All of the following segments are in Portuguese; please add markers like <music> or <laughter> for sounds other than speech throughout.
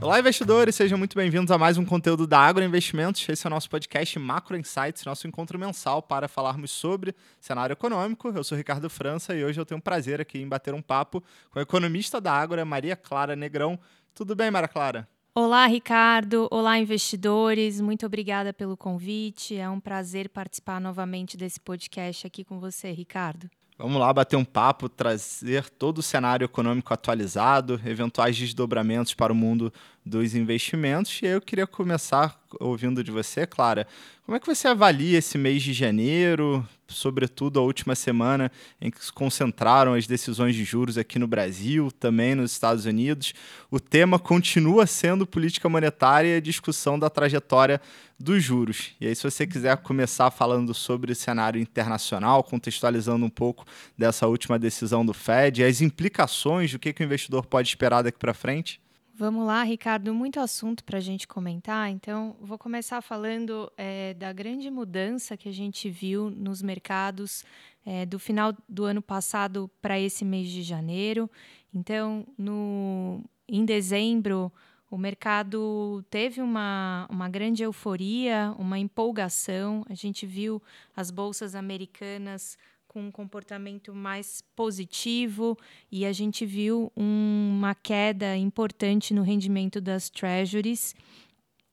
Olá, investidores, sejam muito bem-vindos a mais um conteúdo da Agro Investimentos. Esse é o nosso podcast Macro Insights, nosso encontro mensal para falarmos sobre cenário econômico. Eu sou Ricardo França e hoje eu tenho um prazer aqui em bater um papo com a economista da Agro, Maria Clara Negrão. Tudo bem, Maria Clara? Olá, Ricardo. Olá, investidores. Muito obrigada pelo convite. É um prazer participar novamente desse podcast aqui com você, Ricardo. Vamos lá bater um papo, trazer todo o cenário econômico atualizado, eventuais desdobramentos para o mundo dos investimentos. E eu queria começar ouvindo de você, Clara. Como é que você avalia esse mês de janeiro, sobretudo a última semana em que se concentraram as decisões de juros aqui no Brasil, também nos Estados Unidos? O tema continua sendo política monetária e a discussão da trajetória dos juros. E aí, se você quiser começar falando sobre o cenário internacional, contextualizando um pouco dessa última decisão do Fed, as implicações do que, que o investidor pode esperar daqui para frente? Vamos lá, Ricardo, muito assunto para a gente comentar. Então, vou começar falando é, da grande mudança que a gente viu nos mercados é, do final do ano passado para esse mês de janeiro. Então, no, em dezembro, o mercado teve uma, uma grande euforia, uma empolgação. A gente viu as bolsas americanas com um comportamento mais positivo e a gente viu um, uma queda importante no rendimento das treasuries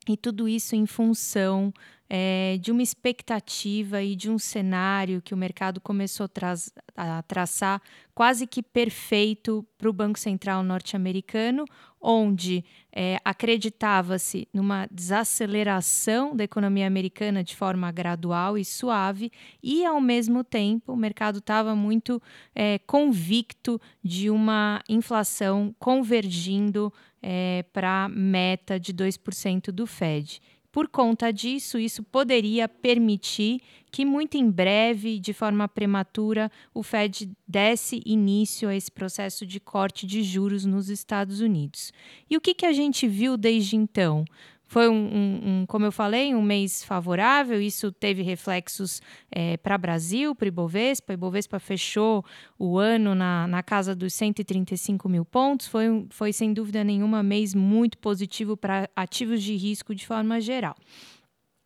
e tudo isso em função é, de uma expectativa e de um cenário que o mercado começou a, tra a traçar quase que perfeito para o Banco Central norte-americano, onde é, acreditava-se numa desaceleração da economia americana de forma gradual e suave, e ao mesmo tempo o mercado estava muito é, convicto de uma inflação convergindo é, para a meta de 2% do Fed. Por conta disso, isso poderia permitir que muito em breve, de forma prematura, o Fed desse início a esse processo de corte de juros nos Estados Unidos. E o que, que a gente viu desde então? Foi um, um, um, como eu falei, um mês favorável. Isso teve reflexos é, para Brasil, para Ibovespa. Ibovespa fechou o ano na, na casa dos 135 mil pontos. Foi, foi, sem dúvida nenhuma, mês muito positivo para ativos de risco de forma geral.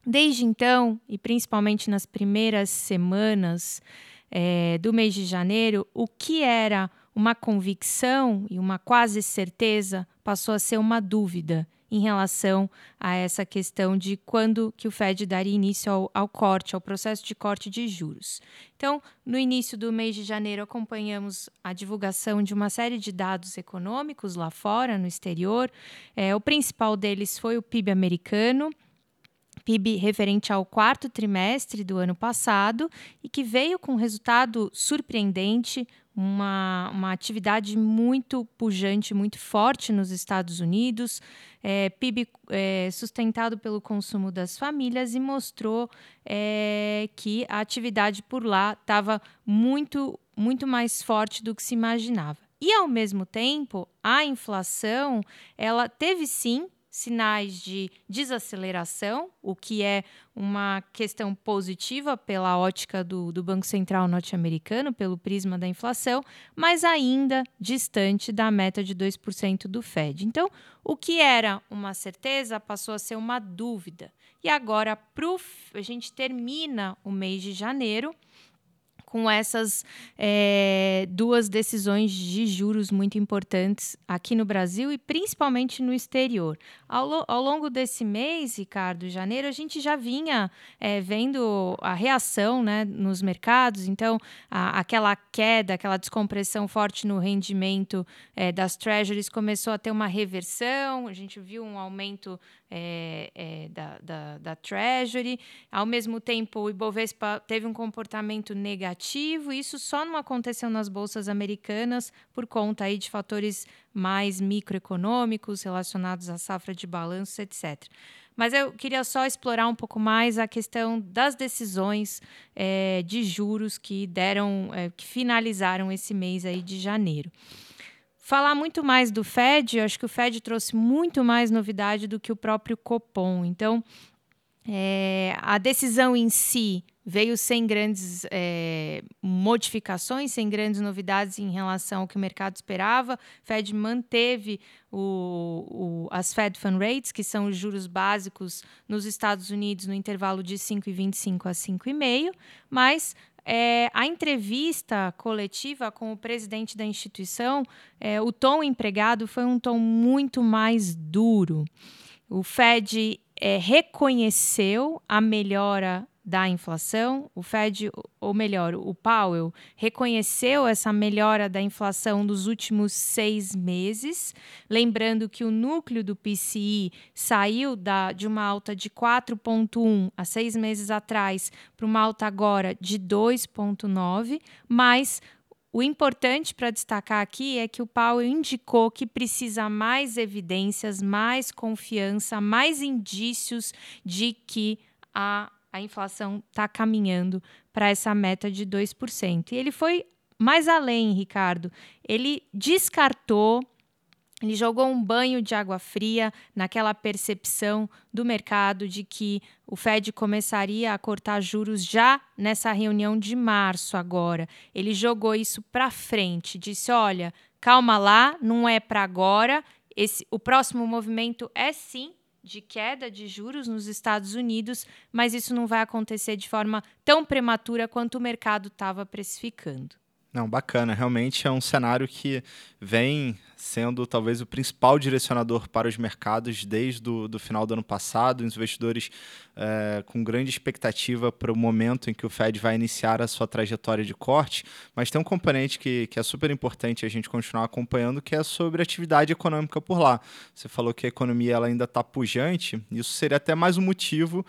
Desde então, e principalmente nas primeiras semanas é, do mês de janeiro, o que era uma convicção e uma quase certeza passou a ser uma dúvida em relação a essa questão de quando que o Fed daria início ao, ao, corte, ao processo de corte de juros. Então, no início do mês de janeiro, acompanhamos a divulgação de uma série de dados econômicos lá fora, no exterior. É, o principal deles foi o PIB americano. PIB referente ao quarto trimestre do ano passado e que veio com um resultado surpreendente, uma, uma atividade muito pujante, muito forte nos Estados Unidos, é, PIB é, sustentado pelo consumo das famílias e mostrou é, que a atividade por lá estava muito, muito mais forte do que se imaginava. E, ao mesmo tempo, a inflação ela teve sim sinais de desaceleração, o que é uma questão positiva pela ótica do, do Banco Central norte-americano, pelo prisma da inflação, mas ainda distante da meta de 2% do Fed. Então, o que era uma certeza passou a ser uma dúvida. E agora, pro, a gente termina o mês de janeiro com essas é, duas decisões de juros muito importantes aqui no Brasil e principalmente no exterior. Ao, ao longo desse mês, Ricardo, janeiro, a gente já vinha é, vendo a reação né, nos mercados, então a, aquela queda, aquela descompressão forte no rendimento é, das treasuries começou a ter uma reversão, a gente viu um aumento é, é, da, da, da, Treasury. Ao mesmo tempo, o Ibovespa teve um comportamento negativo. Isso só não aconteceu nas bolsas americanas por conta aí de fatores mais microeconômicos relacionados à safra de balanço, etc. Mas eu queria só explorar um pouco mais a questão das decisões é, de juros que deram, é, que finalizaram esse mês aí de janeiro falar muito mais do Fed, eu acho que o Fed trouxe muito mais novidade do que o próprio Copom. Então, é, a decisão em si veio sem grandes é, modificações, sem grandes novidades em relação ao que o mercado esperava. Fed manteve o, o, as Fed Fund Rates, que são os juros básicos nos Estados Unidos, no intervalo de 5,25 a 5,5, mas é, a entrevista coletiva com o presidente da instituição, é, o tom empregado foi um tom muito mais duro. O Fed é, reconheceu a melhora da inflação, o Fed, ou melhor, o Powell, reconheceu essa melhora da inflação nos últimos seis meses. Lembrando que o núcleo do PCI saiu da, de uma alta de 4,1 há seis meses atrás para uma alta agora de 2,9, mas o importante para destacar aqui é que o Powell indicou que precisa mais evidências, mais confiança, mais indícios de que a a inflação está caminhando para essa meta de 2%. E ele foi mais além, Ricardo. Ele descartou, ele jogou um banho de água fria naquela percepção do mercado de que o Fed começaria a cortar juros já nessa reunião de março agora. Ele jogou isso para frente, disse: "Olha, calma lá, não é para agora. Esse, o próximo movimento é sim de queda de juros nos Estados Unidos, mas isso não vai acontecer de forma tão prematura quanto o mercado estava precificando. Não, bacana. Realmente é um cenário que vem sendo talvez o principal direcionador para os mercados desde o do final do ano passado. Os investidores é, com grande expectativa para o momento em que o Fed vai iniciar a sua trajetória de corte. Mas tem um componente que, que é super importante a gente continuar acompanhando, que é sobre a atividade econômica por lá. Você falou que a economia ela ainda está pujante. Isso seria até mais um motivo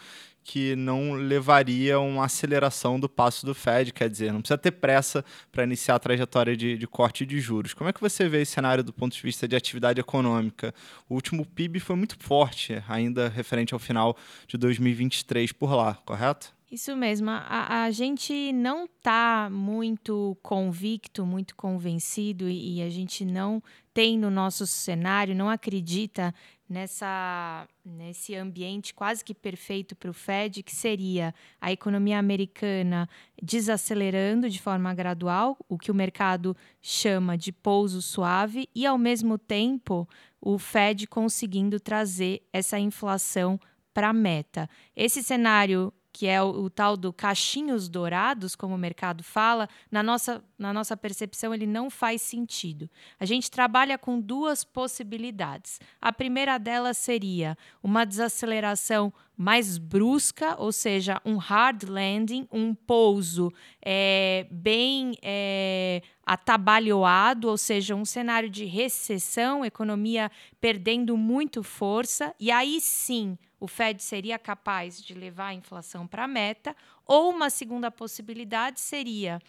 que não levaria a uma aceleração do passo do Fed, quer dizer, não precisa ter pressa para iniciar a trajetória de, de, corte de juros. Como é que você vê esse cenário do ponto de vista de atividade econômica? O último PIB foi muito forte, ainda referente ao final de 2023 por lá, correto? Isso mesmo. A, a gente não está muito convicto, muito convencido, e, e a gente não tem no nosso cenário, não acredita nessa, nesse ambiente quase que perfeito para o Fed, que seria a economia americana desacelerando de forma gradual, o que o mercado chama de pouso suave, e ao mesmo tempo o Fed conseguindo trazer essa inflação para a meta. Esse cenário que é o, o, tal do cachinhos dourados, como o mercado fala, na nossa, na nossa percepção ele não faz sentido. A gente trabalha com duas possibilidades. A primeira delas seria uma desaceleração mais brusca, ou seja, um hard landing, um pouso é, bem é, atabalhoado, ou seja, um cenário de recessão, economia perdendo muito força, e aí sim o Fed seria capaz de levar a inflação para a meta, ou uma segunda possibilidade seria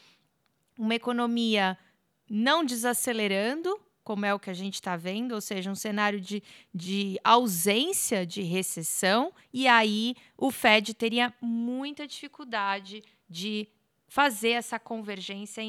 uma economia não desacelerando, como é o que a gente está vendo, ou seja, um cenário de, de ausência de recessão, e aí o Fed teria muita dificuldade de fazer essa convergência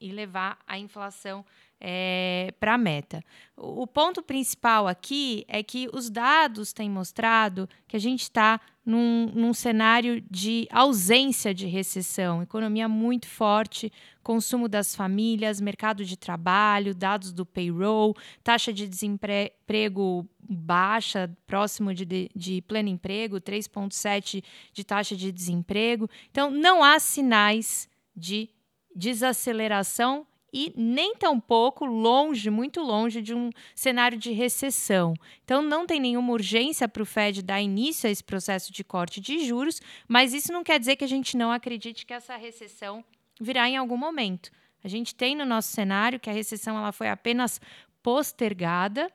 e levar a inflação é, para a meta. O ponto principal aqui é que os dados têm mostrado que a gente está num, num, cenário de ausência de recessão, economia muito forte, consumo das famílias, mercado de trabalho, dados do payroll, taxa de desemprego baixa, próximo de, de, pleno emprego, 3,7% de taxa de desemprego. Então, não há sinais de desaceleração e nem tampouco longe, muito longe de um cenário de recessão. Então, não tem nenhuma urgência para o Fed dar início a esse processo de corte de juros, mas isso não quer dizer que a gente não acredite que essa recessão virá em algum momento. A gente tem no nosso cenário que a recessão ela foi apenas postergada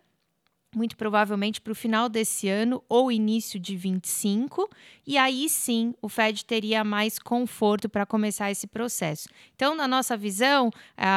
muito provavelmente para o final desse ano ou início de 25, e aí sim o Fed teria mais conforto para começar esse processo. Então, na nossa visão, uh,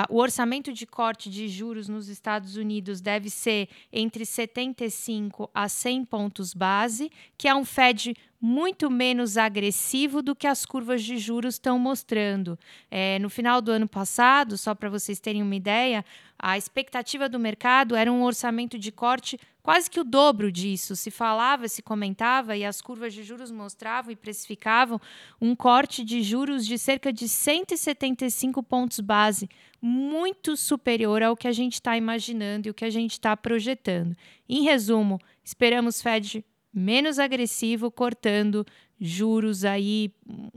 o orçamento de corte de juros nos Estados Unidos deve ser entre 75 a 100 pontos base, que é um Fed muito menos agressivo do que as curvas de juros estão mostrando. É, no final do ano passado, só para vocês terem uma ideia, a expectativa do mercado era um orçamento de corte quase que o dobro disso. Se falava, se comentava e as curvas de juros mostravam e precificavam um corte de juros de cerca de 175 pontos base, muito superior ao que a gente está imaginando e o que a gente está projetando. Em resumo, esperamos Fed menos agressivo, cortando juros aí hum,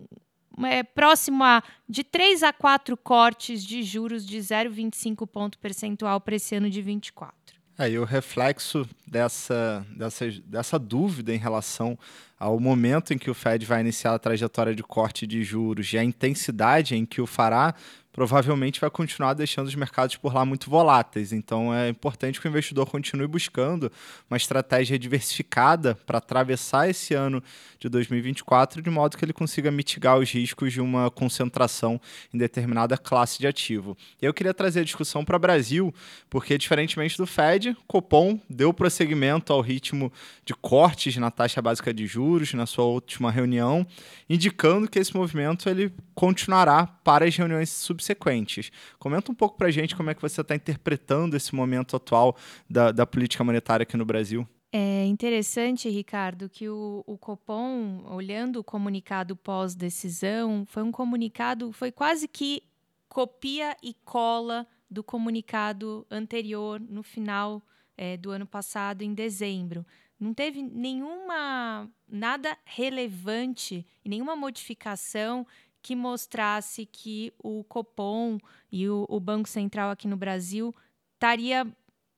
é, próximo a de 3 a 4 cortes de juros de 0,25 ponto percentual para esse ano de 24. Aí o reflexo dessa, dessa, dessa dúvida em relação ao momento em que o Fed vai iniciar a trajetória de corte de juros e a intensidade em que o fará, provavelmente vai continuar deixando os mercados por lá muito voláteis. Então é importante que o investidor continue buscando uma estratégia diversificada para atravessar esse ano de 2024 de modo que ele consiga mitigar os riscos de uma concentração em determinada classe de ativo. E eu queria trazer a discussão para o Brasil, porque diferentemente do Fed, Copom deu prosseguimento ao ritmo de cortes na taxa básica de juros na sua última reunião, indicando que esse movimento ele continuará para as reuniões subsequentes. Comenta um pouco para a gente como é que você está interpretando esse momento atual da, da política monetária aqui no Brasil. É interessante, Ricardo, que o, o Copom, olhando o comunicado pós-decisão, foi um comunicado, foi quase que copia e cola do comunicado anterior, no final é, do ano passado, em dezembro. Não teve nenhuma nada relevante nenhuma modificação que mostrasse que o Copom e o, o Banco Central aqui no Brasil estaria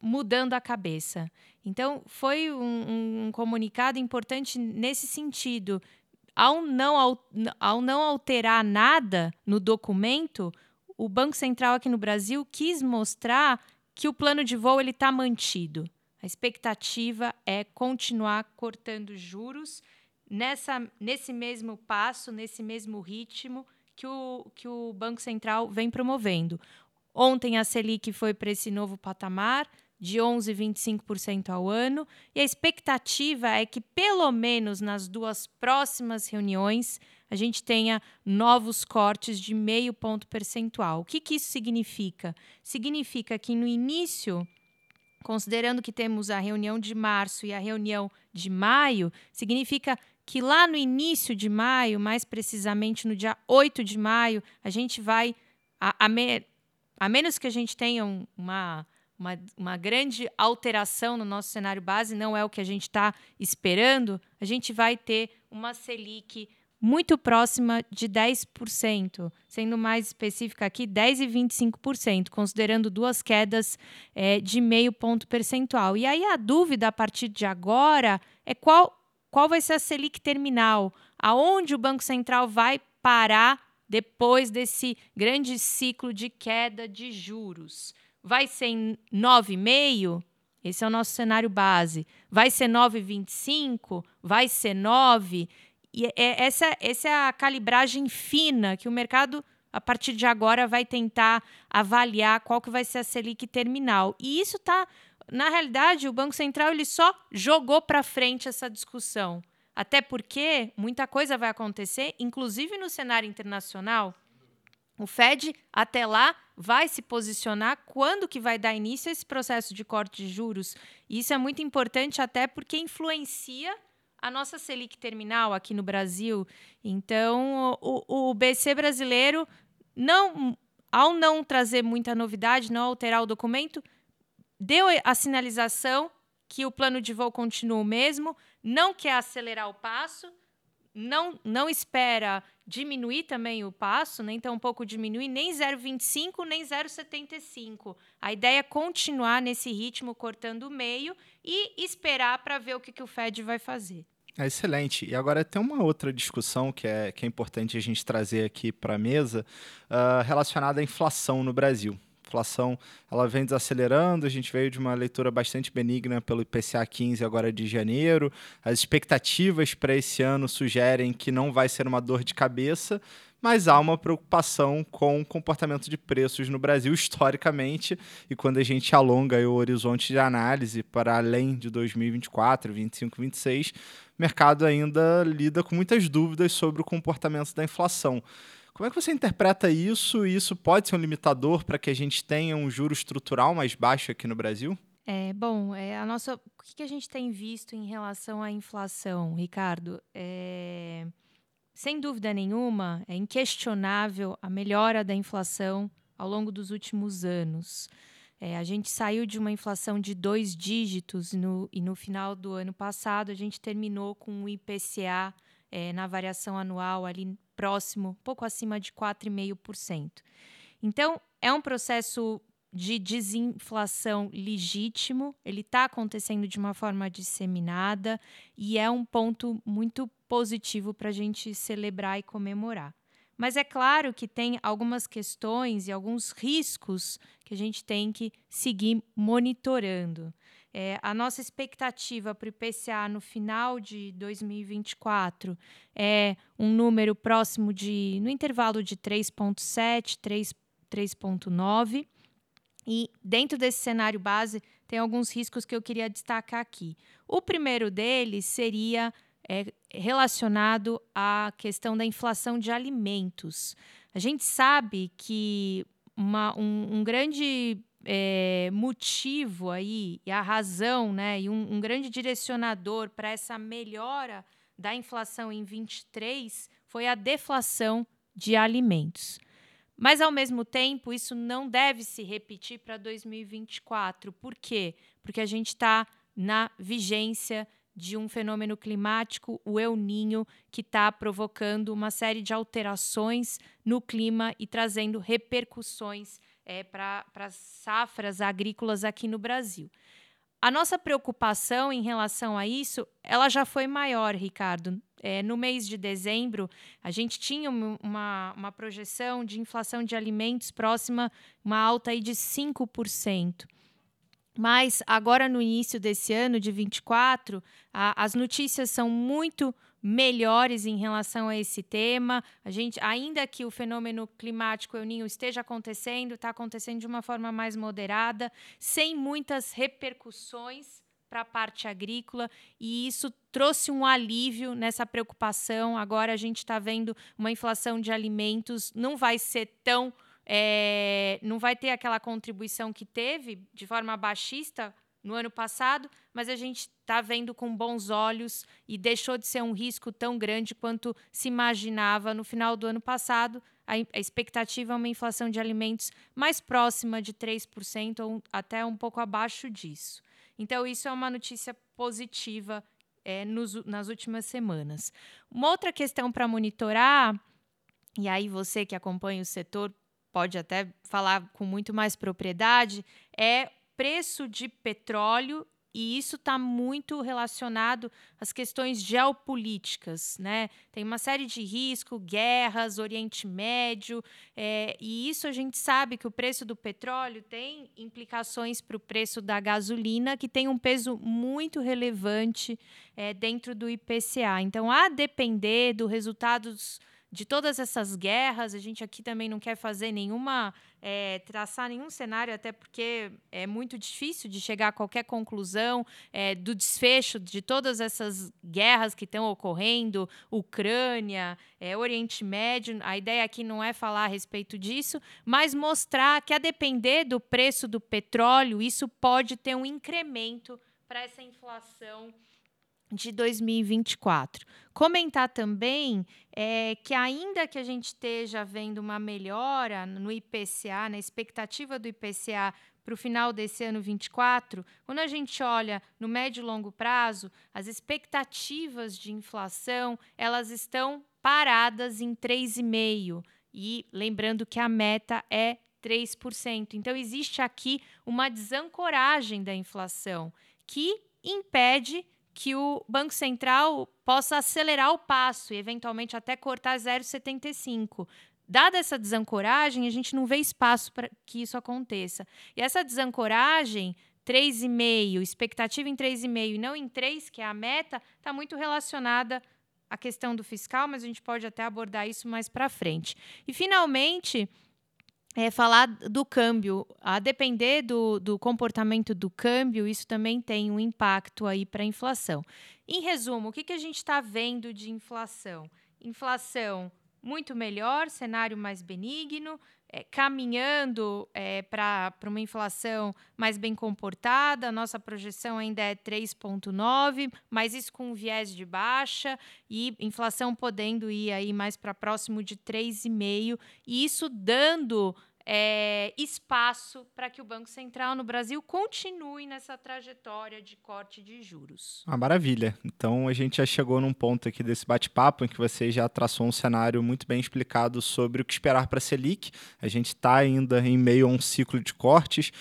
mudando a cabeça. Então, foi um, um, comunicado importante nesse sentido. Ao não, ao não alterar nada no documento, o Banco Central aqui no Brasil quis mostrar que o plano de voo está mantido. A expectativa é continuar cortando juros nessa, nesse mesmo passo, nesse mesmo ritmo que o, que o Banco Central vem promovendo. Ontem a Selic foi para esse novo patamar de 11,25% ao ano, e a expectativa é que, pelo menos nas duas próximas reuniões, a gente tenha novos cortes de meio ponto percentual. O que, que isso significa? Significa que no início, considerando que temos a reunião de março e a reunião de maio, significa que lá no início de maio, mais precisamente no dia 8 de maio, a gente vai, a, a, me, a menos que a gente tenha uma, uma, uma, grande alteração no nosso cenário base, não é o que a gente está esperando, a gente vai ter uma Selic muito próxima de 10%, sendo mais específica aqui, 10 e 25%, considerando duas quedas é, de meio ponto percentual. E aí a dúvida a partir de agora é qual qual vai ser a Selic terminal? Aonde o Banco Central vai parar depois desse grande ciclo de queda de juros? Vai ser em 9,5? Esse é o nosso cenário base. Vai ser 9,25? Vai ser 9? E é, essa, essa é a calibragem fina que o mercado, a partir de agora, vai tentar avaliar qual que vai ser a Selic terminal. E isso está na realidade, o Banco Central ele só jogou para frente essa discussão. Até porque muita coisa vai acontecer, inclusive no cenário internacional. O Fed, até lá, vai se posicionar quando que vai dar início a esse processo de corte de juros. E isso é muito importante até porque influencia a nossa Selic terminal aqui no Brasil. Então, o, o BC brasileiro, não, ao não trazer muita novidade, não alterar o documento, deu a sinalização que o plano de voo continua o mesmo, não quer acelerar o passo, não, não espera diminuir também o passo, nem tampouco diminuir nem 0,25 nem 0,75. A ideia é continuar nesse ritmo, cortando o meio e esperar para ver o que, que o Fed vai fazer. É excelente. E agora tem uma outra discussão que é, que é importante a gente trazer aqui para a mesa, uh, relacionada à inflação no Brasil inflação ela vem desacelerando, a gente veio de uma leitura bastante benigna pelo IPCA 15 agora de janeiro. As expectativas para esse ano sugerem que não vai ser uma dor de cabeça, mas há uma preocupação com o comportamento de preços no Brasil <laughs> historicamente, e quando a gente alonga o horizonte de análise para além de 2024, 2025, 2026, o mercado ainda lida com muitas dúvidas sobre o comportamento da inflação. Como é que você interpreta isso? E isso pode ser um limitador para que a gente tenha um juro estrutural mais baixo aqui no Brasil? É, bom, é, a nossa, o que, a gente tem visto em relação à inflação, Ricardo? É, sem dúvida nenhuma, é inquestionável a melhora da inflação ao longo dos últimos anos. É, a gente saiu de uma inflação de dois dígitos no, e no final do ano passado a gente terminou com o IPCA é, na variação anual ali próximo, pouco acima de 4,5%. Então, é um processo de desinflação legítimo, ele está acontecendo de uma forma disseminada e é um ponto muito positivo para a gente celebrar e comemorar. Mas é claro que tem algumas questões e alguns riscos que a gente tem que seguir monitorando. É, a nossa expectativa para o IPCA no final de 2024 é um número próximo de, no intervalo de 3,7, 3,9. E dentro desse cenário base, tem alguns riscos que eu queria destacar aqui. O primeiro deles seria é, relacionado à questão da inflação de alimentos. A gente sabe que uma, um, um grande é, motivo aí, e a razão, né, e um, um grande direcionador para essa melhora da inflação em 23 foi a deflação de alimentos. Mas, ao mesmo tempo, isso não deve se repetir para 2024. Por quê? Porque a gente está na vigência de um fenômeno climático, o El Ninho, que está provocando uma série de alterações no clima e trazendo repercussões é, para as safras agrícolas aqui no Brasil. A nossa preocupação em relação a isso, ela já foi maior, Ricardo. É, no mês de dezembro, a gente tinha uma, uma projeção de inflação de alimentos próxima, uma alta aí de 5%. Mas agora, no início desse ano, de 24, a, as notícias são muito melhores em relação a esse tema. A gente, ainda que o fenômeno climático El Ninho esteja acontecendo, está acontecendo de uma forma mais moderada, sem muitas repercussões para a parte agrícola, e isso trouxe um alívio nessa preocupação. Agora a gente está vendo uma inflação de alimentos, não vai ser tão é, não vai ter aquela contribuição que teve de forma baixista no ano passado, mas a gente está vendo com bons olhos e deixou de ser um risco tão grande quanto se imaginava no final do ano passado. A, a expectativa é uma inflação de alimentos mais próxima de 3% ou até um pouco abaixo disso. Então, isso é uma notícia positiva é, nos, nas últimas semanas. Uma outra questão para monitorar, e aí você que acompanha o setor pode até falar com muito mais propriedade, é preço de petróleo e isso está muito relacionado às questões geopolíticas, né? Tem uma série de riscos, guerras, Oriente Médio, é, e isso a gente sabe que o preço do petróleo tem implicações para o preço da gasolina, que tem um peso muito relevante é, dentro do IPCA. Então, a depender do resultados de todas essas guerras. A gente aqui também não quer fazer nenhuma, é, traçar nenhum cenário, até porque é muito difícil de chegar a qualquer conclusão é, do desfecho de todas essas guerras que estão ocorrendo, Ucrânia, é, Oriente Médio. A ideia aqui não é falar a respeito disso, mas mostrar que a depender do preço do petróleo, isso pode ter um incremento para essa inflação de 2024. Comentar também é, que, ainda que a gente esteja vendo uma melhora no IPCA, na expectativa do IPCA para o final desse ano 24, quando a gente olha no médio e longo prazo, as expectativas de inflação elas estão paradas em 3,5%. E lembrando que a meta é 3%. Então, existe aqui uma desancoragem da inflação que impede que o Banco Central possa acelerar o passo e, eventualmente, até cortar 0,75. Dada essa desancoragem, a gente não vê espaço para que isso aconteça. E essa desancoragem, 3,5, expectativa em 3,5 e não em 3, que é a meta, está muito relacionada à questão do fiscal, mas a gente pode até abordar isso mais para frente. E, finalmente, é falar do câmbio. A depender do, do comportamento do câmbio, isso também tem um impacto aí para a inflação. Em resumo, o que, que a gente está vendo de inflação? Inflação muito melhor, cenário mais benigno, é, caminhando é, para uma inflação mais bem comportada. Nossa projeção ainda é 3,9, mas isso com viés de baixa e inflação podendo ir aí mais para próximo de 3,5, e isso dando é, espaço para que o Banco Central no Brasil continue nessa trajetória de corte de juros. Ah, maravilha. Então a gente já chegou num ponto aqui desse bate-papo em que você já traçou um cenário muito bem explicado sobre o que esperar para a Selic. A gente está ainda em meio a um ciclo de cortes,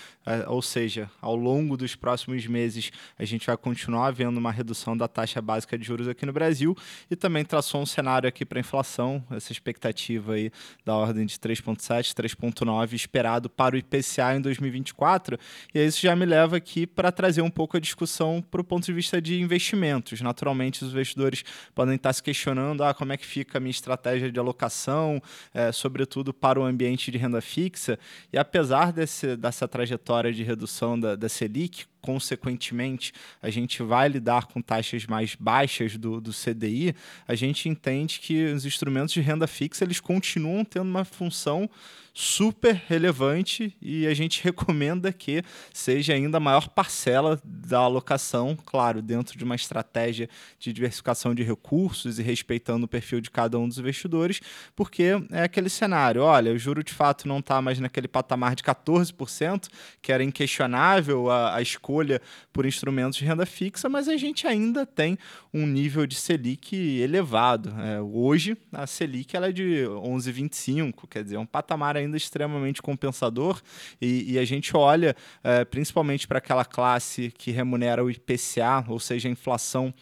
ou seja, ao longo dos próximos meses a gente vai continuar vendo uma redução da taxa básica de juros aqui no Brasil e também traçou um cenário aqui para inflação, essa expectativa aí da ordem de 3,7, 3,9 esperado para o IPCA em 2024. E isso já me leva aqui para trazer um pouco a discussão para o ponto de vista de investimentos. Naturalmente, os investidores podem estar se questionando ah, como é que fica a minha estratégia de alocação, é, sobretudo para o ambiente de renda fixa. E apesar desse, dessa trajetória de redução da, da Selic, consequentemente, a gente vai lidar com taxas mais baixas do, do CDI, a gente entende que os instrumentos de renda fixa eles continuam tendo uma função super relevante e a gente <laughs> recomenda que seja ainda a maior parcela da alocação, claro, dentro de uma estratégia de diversificação de recursos e respeitando o perfil de cada um dos investidores, porque é aquele cenário, olha, o juro de fato não está mais naquele patamar de 14%, que era inquestionável a, a escolha por instrumentos de renda fixa, mas a gente ainda tem um nível de Selic elevado. É, hoje, a Selic ela é de 11,25, quer dizer, é um patamar ainda extremamente compensador e, e a gente olha é, principalmente para aquela classe que remunera o IPCA, ou seja, a inflação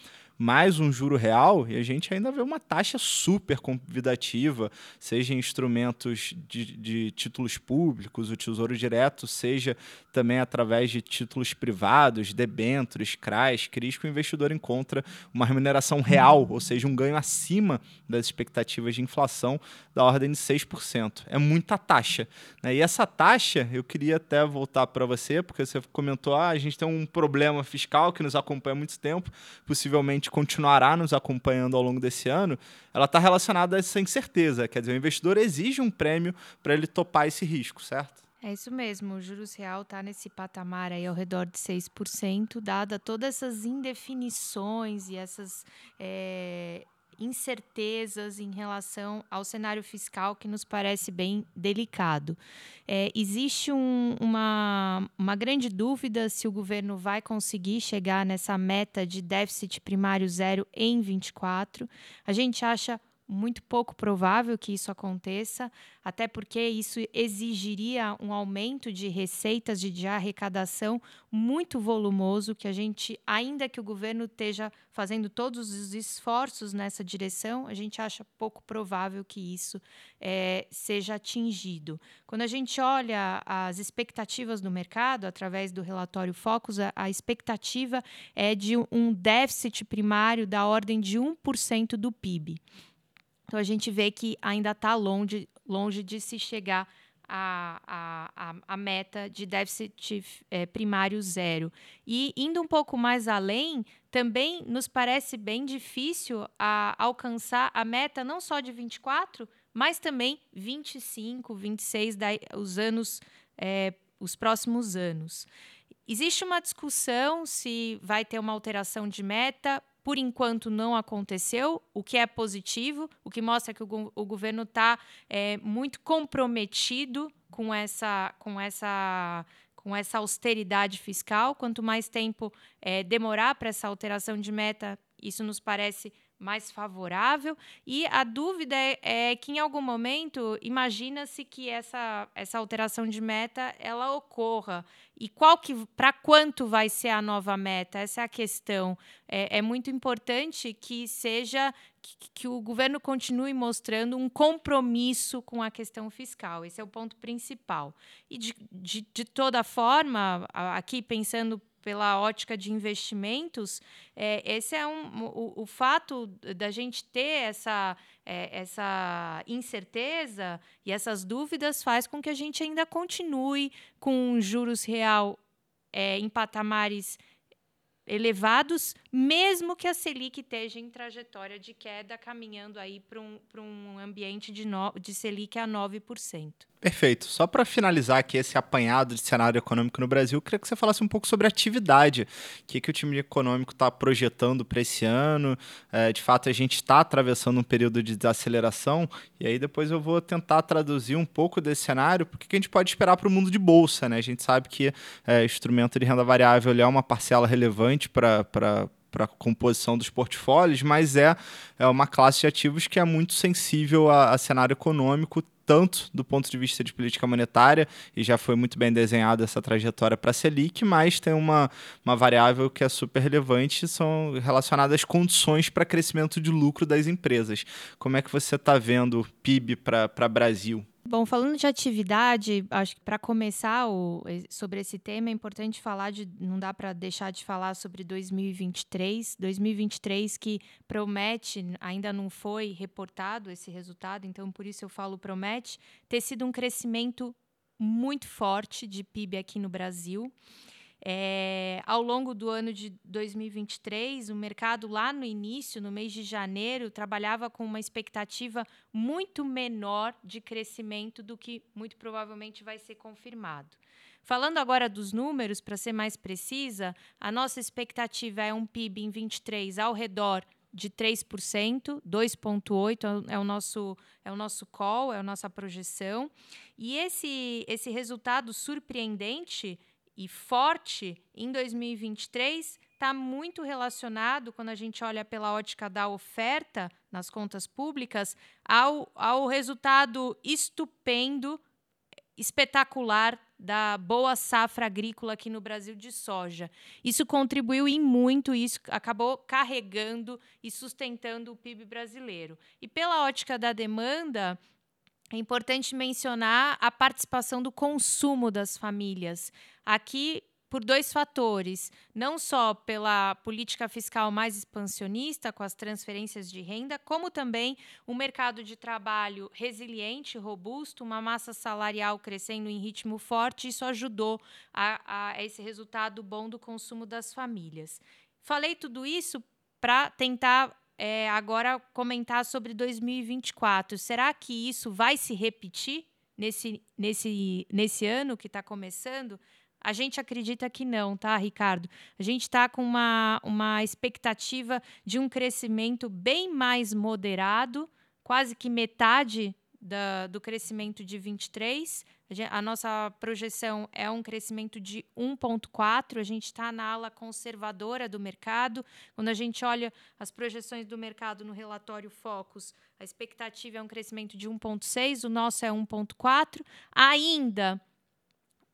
mais um juro real e a gente ainda vê uma taxa super convidativa, seja em instrumentos de, de títulos públicos, o Tesouro Direto, seja também através de títulos privados, debêntures, CRAs, CRIs, que o investidor encontra uma remuneração real, ou seja, um ganho acima das expectativas de inflação da ordem de 6%. É muita taxa. Né? E essa taxa, eu queria até voltar para você, porque você comentou, ah, a gente tem um problema fiscal que nos acompanha há muito tempo, possivelmente continuará nos acompanhando ao longo desse ano, ela está relacionada a essa incerteza. Quer dizer, o investidor exige um prêmio para ele topar esse risco, certo? É isso mesmo, o juros real está nesse patamar aí ao redor de 6%, dada todas essas indefinições e essas é, incertezas em relação ao cenário fiscal que nos parece bem delicado. É, existe um, uma, uma grande dúvida se o governo vai conseguir chegar nessa meta de déficit primário zero em 24. A gente acha muito pouco provável que isso aconteça, até porque isso exigiria um aumento de receitas de, de arrecadação muito volumoso, que a gente, ainda que o governo esteja fazendo todos os esforços nessa direção, a gente acha pouco provável que isso é, seja atingido. Quando a gente olha as expectativas do mercado, através do relatório Focus, a, a expectativa é de um déficit primário da ordem de 1% do PIB. Então a gente vê que ainda está longe, longe de se chegar à, à, à meta de déficit é, primário zero. E indo um pouco mais além, também nos parece bem difícil a, alcançar a meta não só de 24, mas também 25, 26, da, os anos, é, os próximos anos. Existe uma discussão se vai ter uma alteração de meta por enquanto não aconteceu, o que é positivo, o que mostra que o, o governo está é, muito comprometido com essa, com essa com essa austeridade fiscal. Quanto mais tempo é, demorar para essa alteração de meta, isso nos parece mais favorável. E a dúvida é, é que, em algum momento, imagina-se que essa, essa alteração de meta ela ocorra. E qual que para quanto vai ser a nova meta? Essa é a questão. É, é muito importante que seja que, que, o governo continue mostrando um compromisso com a questão fiscal. Esse é o ponto principal. E de, de, de toda forma, aqui pensando pela ótica de investimentos, é, esse é um, o, o, fato da gente ter essa, é, essa incerteza e essas dúvidas faz com que a gente ainda continue com juros real é, em patamares elevados, mesmo que a Selic esteja em trajetória de queda, caminhando aí para um, um ambiente de, no, de Selic a 9%. Perfeito. Só para finalizar aqui esse apanhado de cenário econômico no Brasil, eu queria que você falasse um pouco sobre atividade. O que, que o time econômico está projetando para esse ano? É, de fato, a gente está atravessando um período de desaceleração, e aí depois eu vou tentar traduzir um pouco desse cenário, porque que a gente pode esperar para o mundo de bolsa. Né? A gente sabe que é, instrumento de renda variável é uma parcela relevante para para a composição dos portfólios, mas é, é uma classe de ativos que é muito sensível a, a cenário econômico, tanto do ponto de vista de política monetária, e já foi muito bem desenhada essa trajetória para a Selic, mas tem uma, uma variável que é super relevante, são relacionadas às condições para crescimento de lucro das empresas. Como é que você está vendo PIB para Brasil? Bom, falando de atividade, acho que para começar o, sobre esse tema é importante falar de, não dá para deixar de falar sobre 2023, 2023 que promete, ainda não foi reportado esse resultado, então por isso eu falo promete ter sido um crescimento muito forte de PIB aqui no Brasil. É, ao longo do ano de 2023, o mercado lá no início, no mês de janeiro, trabalhava com uma expectativa muito menor de crescimento do que muito provavelmente vai ser confirmado. Falando agora dos números, para ser mais precisa, a nossa expectativa é um PIB em 23 ao redor de 3%, 2,8% é o nosso é o nosso call, é a nossa projeção. E esse, esse resultado surpreendente e forte em 2023 está muito relacionado, quando a gente olha pela ótica da oferta nas contas públicas, ao, ao resultado estupendo, espetacular da boa safra agrícola aqui no Brasil de soja. Isso contribuiu em muito, isso acabou carregando e sustentando o PIB brasileiro. E pela ótica da demanda, é importante mencionar a participação do consumo das famílias. Aqui, por dois fatores: não só pela política fiscal mais expansionista, com as transferências de renda, como também um mercado de trabalho resiliente, robusto, uma massa salarial crescendo em ritmo forte. Isso ajudou a, a esse resultado bom do consumo das famílias. Falei tudo isso para tentar é, agora comentar sobre 2024. Será que isso vai se repetir nesse, nesse, nesse ano que está começando? A gente acredita que não, tá, Ricardo? A gente está com uma, uma expectativa de um crescimento bem mais moderado, quase que metade da, do crescimento de 23. A nossa projeção é um crescimento de 1,4. A gente está na ala conservadora do mercado. Quando a gente olha as projeções do mercado no relatório Focus, a expectativa é um crescimento de 1,6, o nosso é 1,4. Ainda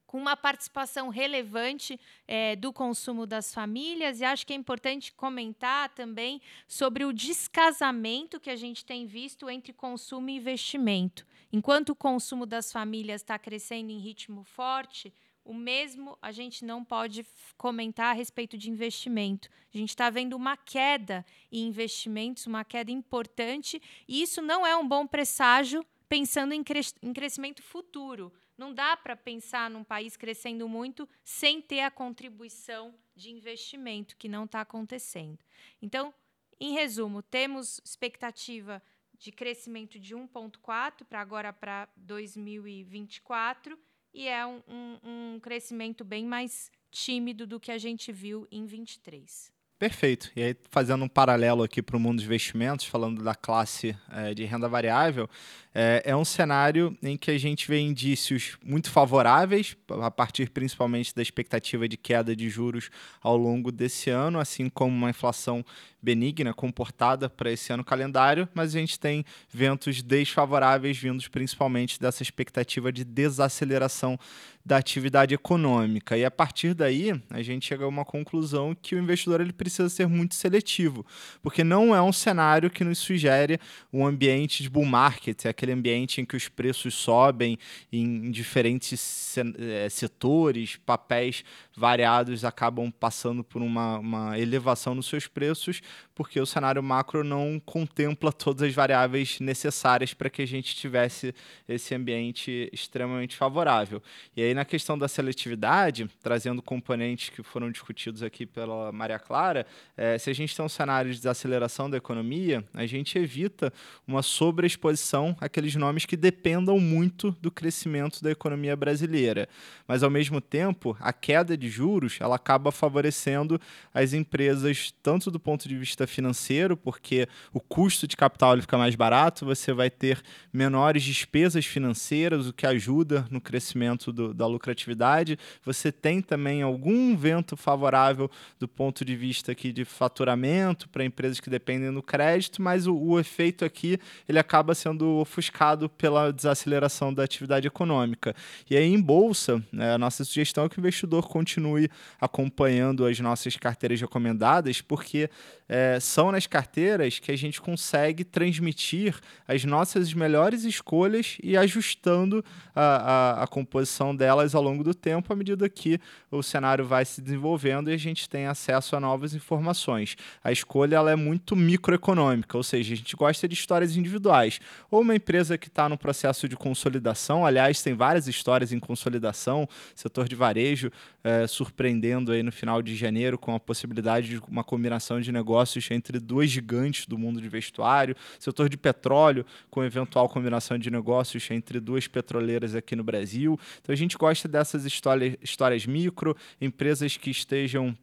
com uma participação relevante é, do consumo das famílias, e acho que é importante comentar também sobre o descasamento que a gente tem visto entre consumo e investimento. Enquanto o consumo das famílias está crescendo em ritmo forte, o mesmo a gente não pode comentar a respeito de investimento. A gente está vendo uma queda em investimentos, uma queda importante, e isso não é um bom presságio pensando em, em crescimento futuro. Não dá para pensar num país crescendo muito sem ter a contribuição de investimento, que não está acontecendo. Então, em resumo, temos expectativa de crescimento de 1,4 para agora para 2024 e é um, um, um crescimento bem mais tímido do que a gente viu em 23. Perfeito. E aí, fazendo um paralelo aqui para o mundo dos investimentos, falando da classe é, de renda variável, é, é, um cenário em que a gente vê indícios muito favoráveis, a partir principalmente da expectativa de queda de juros ao longo desse ano, assim como uma inflação benigna, comportada para esse ano calendário, mas a gente tem ventos desfavoráveis vindos principalmente dessa expectativa de desaceleração da atividade econômica. E a partir daí, a gente chega a uma conclusão que o investidor ele precisa ser muito seletivo, porque não é um cenário que nos sugere um ambiente de bull market, é aquele ambiente em que os preços sobem em diferentes eh, setores, papéis variados acabam passando por uma, uma elevação nos seus preços, porque o cenário macro não contempla todas as variáveis necessárias para que a gente tivesse esse ambiente extremamente favorável. E aí, na questão da seletividade, trazendo componentes que foram discutidos aqui pela Maria Clara, é, se a gente tem um cenário de desaceleração da economia, a gente evita uma sobreexposição àqueles nomes que dependam muito do crescimento da economia brasileira. Mas, ao mesmo tempo, a queda de juros ela acaba favorecendo as empresas, tanto do ponto de vista financeiro, porque o custo de capital ele fica mais barato, você vai ter menores despesas financeiras, o que ajuda no crescimento do, da lucratividade. Você tem também algum vento favorável do ponto de vista aqui de faturamento para empresas que dependem do crédito, mas o, o efeito aqui ele acaba sendo ofuscado pela desaceleração da atividade econômica. E aí, em bolsa, né, a nossa sugestão é que o investidor continue acompanhando as nossas carteiras recomendadas, porque é, são nas carteiras que a gente consegue transmitir as nossas melhores escolhas e ajustando a, a, a, composição delas ao longo do tempo à medida que o cenário vai se desenvolvendo e a gente tem acesso a novas informações. A escolha ela é muito microeconômica, ou seja, a gente gosta de histórias individuais. Ou uma empresa que está no processo de consolidação, aliás, tem várias histórias em consolidação, setor de varejo é, surpreendendo aí no final de janeiro com a possibilidade de uma combinação de negócios entre duas gigantes do mundo de vestuário, setor de petróleo, com eventual combinação de negócios entre duas petroleiras aqui no Brasil. Então a gente gosta dessas histórias, histórias micro, empresas que estejam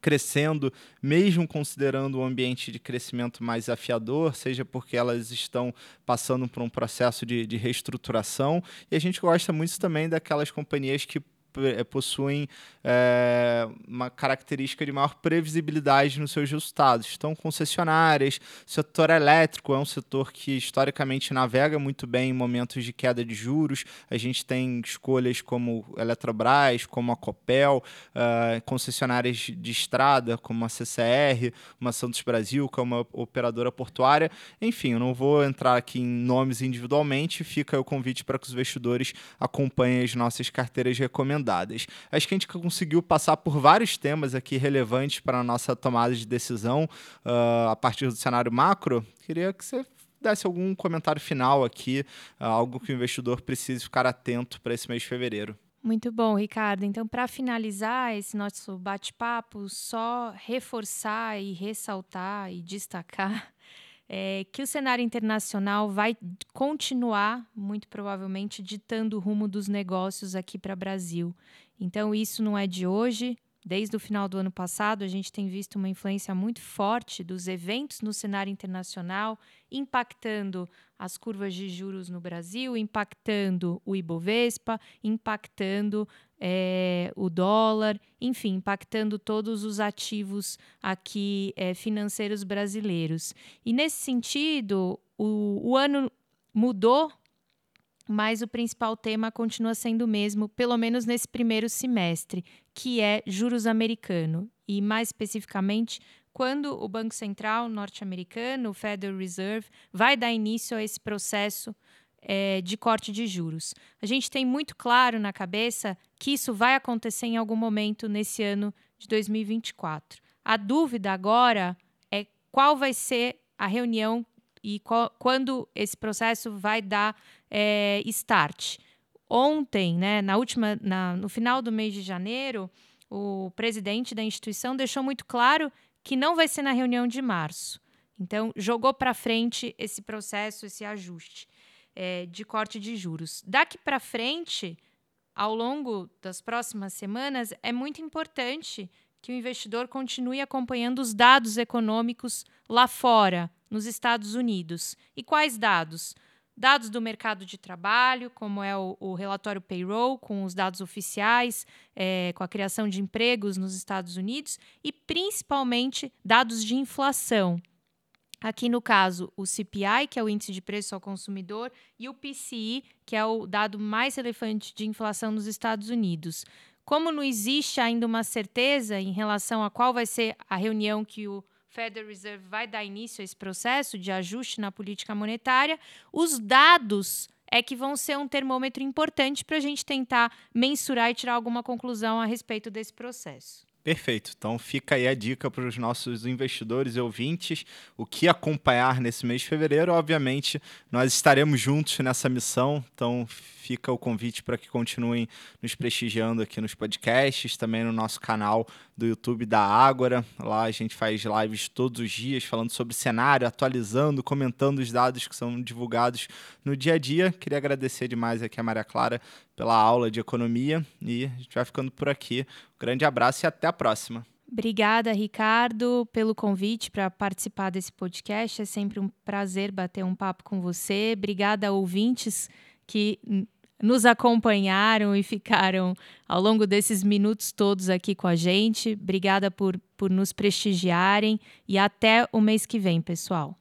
crescendo, mesmo considerando o um ambiente de crescimento mais afiador, seja porque elas estão passando por um processo de, de reestruturação. E a gente gosta muito também daquelas companhias que possuem é, uma característica de maior previsibilidade nos seus resultados. Então, concessionárias, setor elétrico é um setor que historicamente navega muito bem em momentos de queda de juros. A gente tem escolhas como Eletrobras, como a Copel, uh, concessionárias de estrada, como a CCR, uma Santos Brasil, que é uma operadora portuária. Enfim, eu não vou entrar aqui em nomes individualmente, fica o convite para que os investidores acompanhem as nossas carteiras recomendadas recomendadas. Acho que a gente conseguiu passar por vários temas aqui relevantes para a nossa tomada de decisão uh, a partir do cenário macro. Queria que você desse algum comentário final aqui, uh, algo que o investidor precise ficar atento para esse mês de fevereiro. Muito bom, Ricardo. Então, para finalizar esse nosso bate-papo, só reforçar e ressaltar e destacar é, que o cenário internacional vai continuar, muito provavelmente, ditando o rumo dos negócios aqui para o Brasil. Então, isso não é de hoje. Desde o final do ano passado, a gente tem visto uma influência muito forte dos eventos no cenário internacional, impactando as curvas de juros no Brasil, impactando o Ibovespa, impactando é, o dólar, enfim, impactando todos os ativos aqui é, financeiros brasileiros. E nesse sentido, o, o ano mudou mas o principal tema continua sendo o mesmo, pelo menos nesse primeiro semestre, que é juros americano. E mais especificamente, quando o Banco Central norte-americano, o Federal Reserve, vai dar início a esse processo é, de corte de juros. A gente tem muito claro na cabeça que isso vai acontecer em algum momento nesse ano de 2024. A dúvida agora é qual vai ser a reunião e qual, quando esse processo vai dar é, start. Ontem, né, na última, na, no final do mês de janeiro, o presidente da instituição deixou muito claro que não vai ser na reunião de março. Então, jogou para frente esse processo, esse ajuste é, de corte de juros. Daqui para frente, ao longo das próximas semanas, é muito importante que o investidor continue acompanhando os dados econômicos lá fora, nos Estados Unidos. E quais dados? Dados do mercado de trabalho, como é o, o relatório payroll, com os dados oficiais, é, com a criação de empregos nos Estados Unidos, e principalmente dados de inflação. Aqui no caso, o CPI, que é o índice de preço ao consumidor, e o PCI, que é o dado mais relevante de inflação nos Estados Unidos. como não existe ainda uma certeza em relação a qual vai ser a reunião que o Federal Reserve vai dar início a esse processo de ajuste na política monetária, os dados é que vão ser um termômetro importante para a gente tentar mensurar e tirar alguma conclusão a respeito desse processo. Perfeito. Então fica aí a dica para os nossos investidores e ouvintes, o que acompanhar nesse mês de fevereiro. Obviamente, nós estaremos juntos nessa missão, então fica o convite para que continuem nos prestigiando aqui nos podcasts, também no nosso canal do YouTube da Ágora. Lá a gente faz lives todos os dias falando sobre cenário, atualizando, comentando os dados que são divulgados no dia a dia. Queria agradecer demais aqui a Maria Clara pela aula de economia e a gente vai ficando por aqui. Grande abraço e até a próxima. Obrigada, Ricardo, pelo convite para participar desse podcast. É sempre um prazer bater um papo com você. Obrigada, ouvintes que nos acompanharam e ficaram ao longo desses minutos todos aqui com a gente. Obrigada por, por nos prestigiarem e até o mês que vem, pessoal.